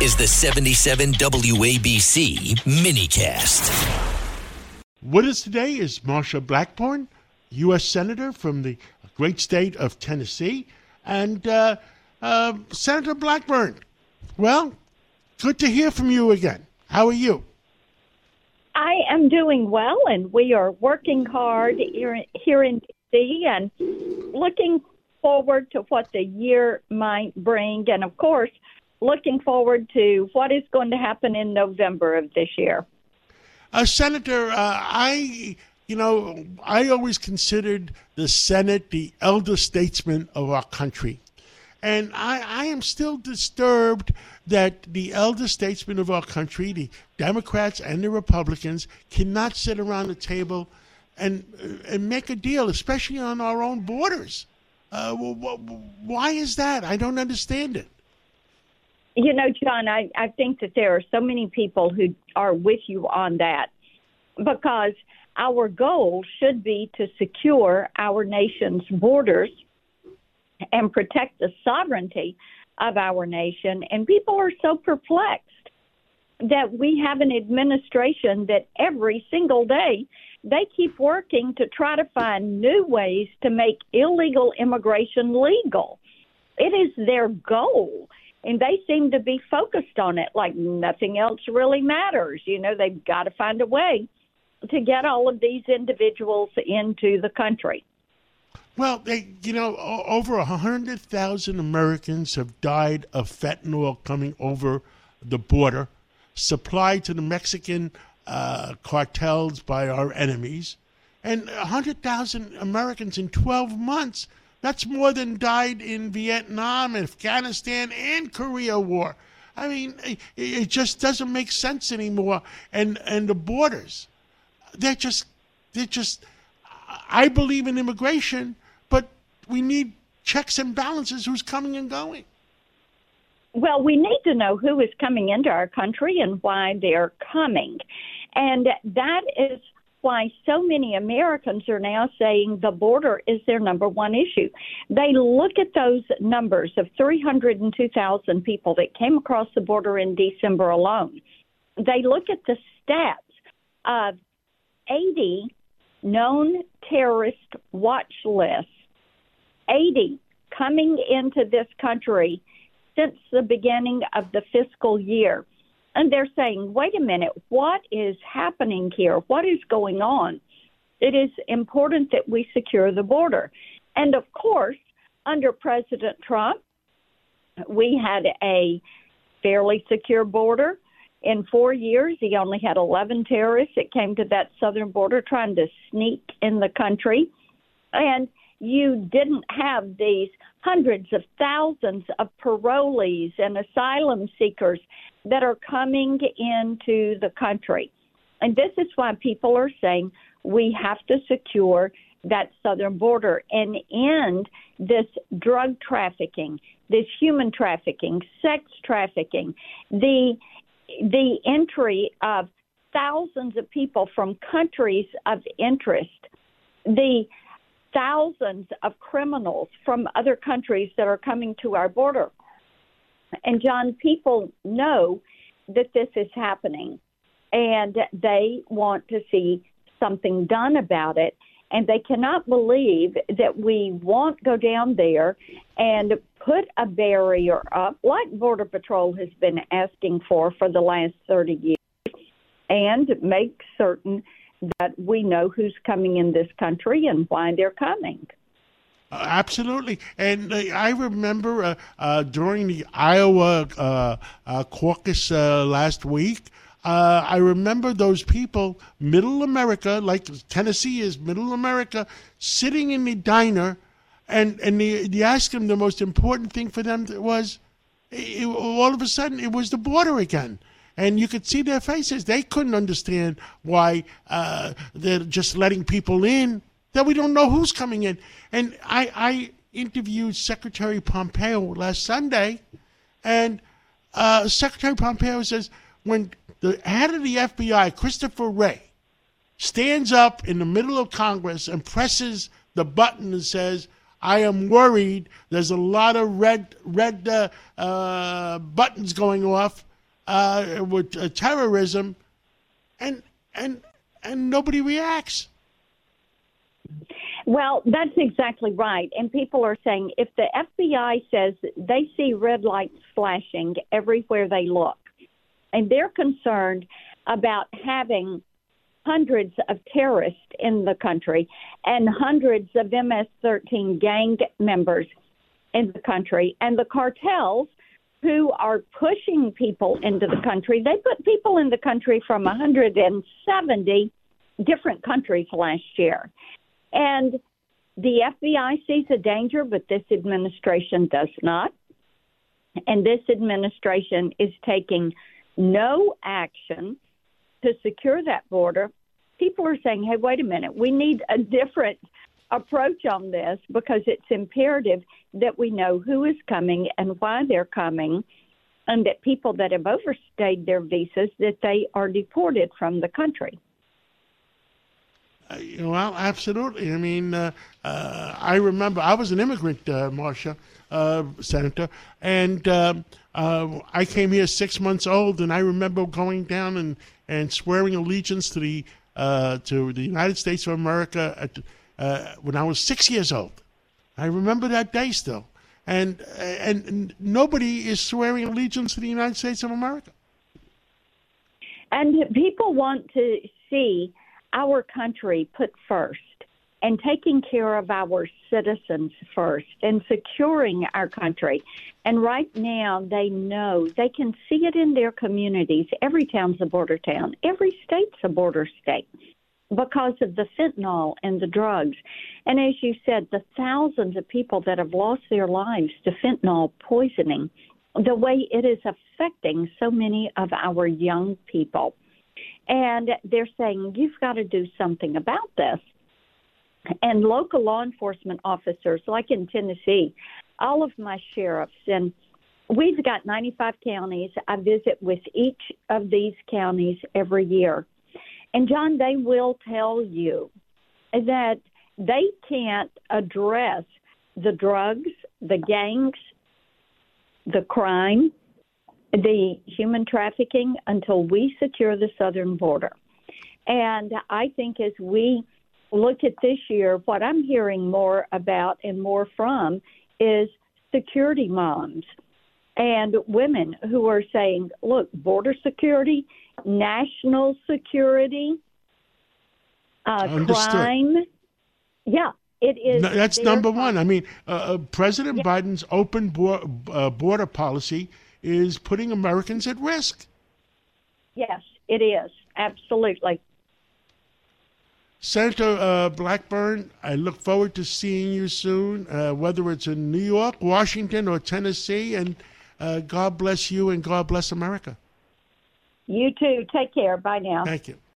is the 77 WABC minicast. With us today is Marsha Blackburn, U.S. Senator from the great state of Tennessee. And uh, uh, Senator Blackburn, well, good to hear from you again. How are you? I am doing well, and we are working hard here, here in D.C. and looking forward to what the year might bring. And of course, looking forward to what is going to happen in November of this year. Uh, Senator, uh, I, you know, I always considered the Senate the elder statesman of our country. And I, I am still disturbed that the elder statesmen of our country, the Democrats and the Republicans, cannot sit around the table and, uh, and make a deal, especially on our own borders. Uh, why is that? I don't understand it. You know, John, I, I think that there are so many people who are with you on that because our goal should be to secure our nation's borders and protect the sovereignty of our nation. And people are so perplexed that we have an administration that every single day they keep working to try to find new ways to make illegal immigration legal. It is their goal and they seem to be focused on it like nothing else really matters. You know, they've got to find a way to get all of these individuals into the country. Well, they, you know, over a 100,000 Americans have died of fentanyl coming over the border, supplied to the Mexican uh, cartels by our enemies. And 100,000 Americans in 12 months that's more than died in Vietnam, Afghanistan, and Korea War. I mean, it just doesn't make sense anymore. And and the borders, they're just they're just. I believe in immigration, but we need checks and balances. Who's coming and going? Well, we need to know who is coming into our country and why they're coming. And that is why so many Americans are now saying the border is their number one issue. They look at those numbers of 302,000 people that came across the border in December alone. They look at the stats of 80 known terrorist watch lists, 80 coming into this country since the beginning of the fiscal year. And they're saying, wait a minute, what is happening here? What is going on? It is important that we secure the border. And of course, under President Trump, we had a fairly secure border. In four years, he only had 11 terrorists that came to that southern border trying to sneak in the country. And you didn't have these hundreds of thousands of parolees and asylum seekers that are coming into the country. And this is why people are saying we have to secure that southern border and end this drug trafficking, this human trafficking, sex trafficking, the the entry of thousands of people from countries of interest, the thousands of criminals from other countries that are coming to our border. And John, people know that this is happening and they want to see something done about it. And they cannot believe that we won't go down there and put a barrier up, like Border Patrol has been asking for for the last 30 years, and make certain that we know who's coming in this country and why they're coming. Uh, absolutely, and uh, I remember uh, uh during the Iowa uh, uh, caucus last week. I remember those people, Middle America, like Tennessee is Middle America, sitting in the diner, and and they, they asked them the most important thing for them was, it, all of a sudden it was the border again and you could see their faces. They couldn't understand why uh, they're just letting people in that we don't know who's coming in. And I, I interviewed Secretary Pompeo last Sunday, and uh, Secretary Pompeo says when the head of the FBI, Christopher Wray, stands up in the middle of Congress and presses the button and says, I am worried. There's a lot of red red uh, uh, buttons going off uh, with uh, terrorism, and and and nobody reacts. Well, that's exactly right. And people are saying if the FBI says they see red lights flashing everywhere they look, and they're concerned about having hundreds of terrorists in the country and hundreds of MS 13 gang members in the country, and the cartels who are pushing people into the country. They put people in the country from 170 different countries last year. And the FBI sees a danger, but this administration does not. And this administration is taking no action to secure that border. People are saying, hey, wait a minute, we need a different approach on this because it's imperative that we know who is coming and why they're coming and that people that have overstayed their visas that they are deported from the country. Uh, well, absolutely. I mean, uh, uh, I remember I was an immigrant, uh, Marsha, uh, Senator, and um, I came here six months old, and I remember going down and, and swearing allegiance to the to the United States of America at, Uh, when I was six years old. I remember that day still, and, and and nobody is swearing allegiance to the United States of America. And people want to see our country put first and taking care of our citizens first and securing our country. And right now, they know they can see it in their communities. Every town's a border town, every state's a border state because of the fentanyl and the drugs. And as you said, the thousands of people that have lost their lives to fentanyl poisoning, the way it is affecting so many of our young people. And they're saying, you've got to do something about this. And local law enforcement officers, like in Tennessee, all of my sheriffs, and we've got 95 counties. I visit with each of these counties every year. And John, they will tell you that they can't address the drugs, the gangs, the crime, the human trafficking until we secure the southern border. And I think as we look at this year, what I'm hearing more about and more from is security moms and women who are saying, look, border security, national security, uh, crime. Yeah, it is. No, that's number one. I mean, uh, uh, President yeah. Biden's open bo- uh, border policy is putting Americans at risk. Yes, it is. Absolutely. Senator uh, Blackburn, I look forward to seeing you soon, uh, whether it's in New York, Washington, or Tennessee. And uh, God bless you and God bless America. You too. Take care. Bye now. Thank you.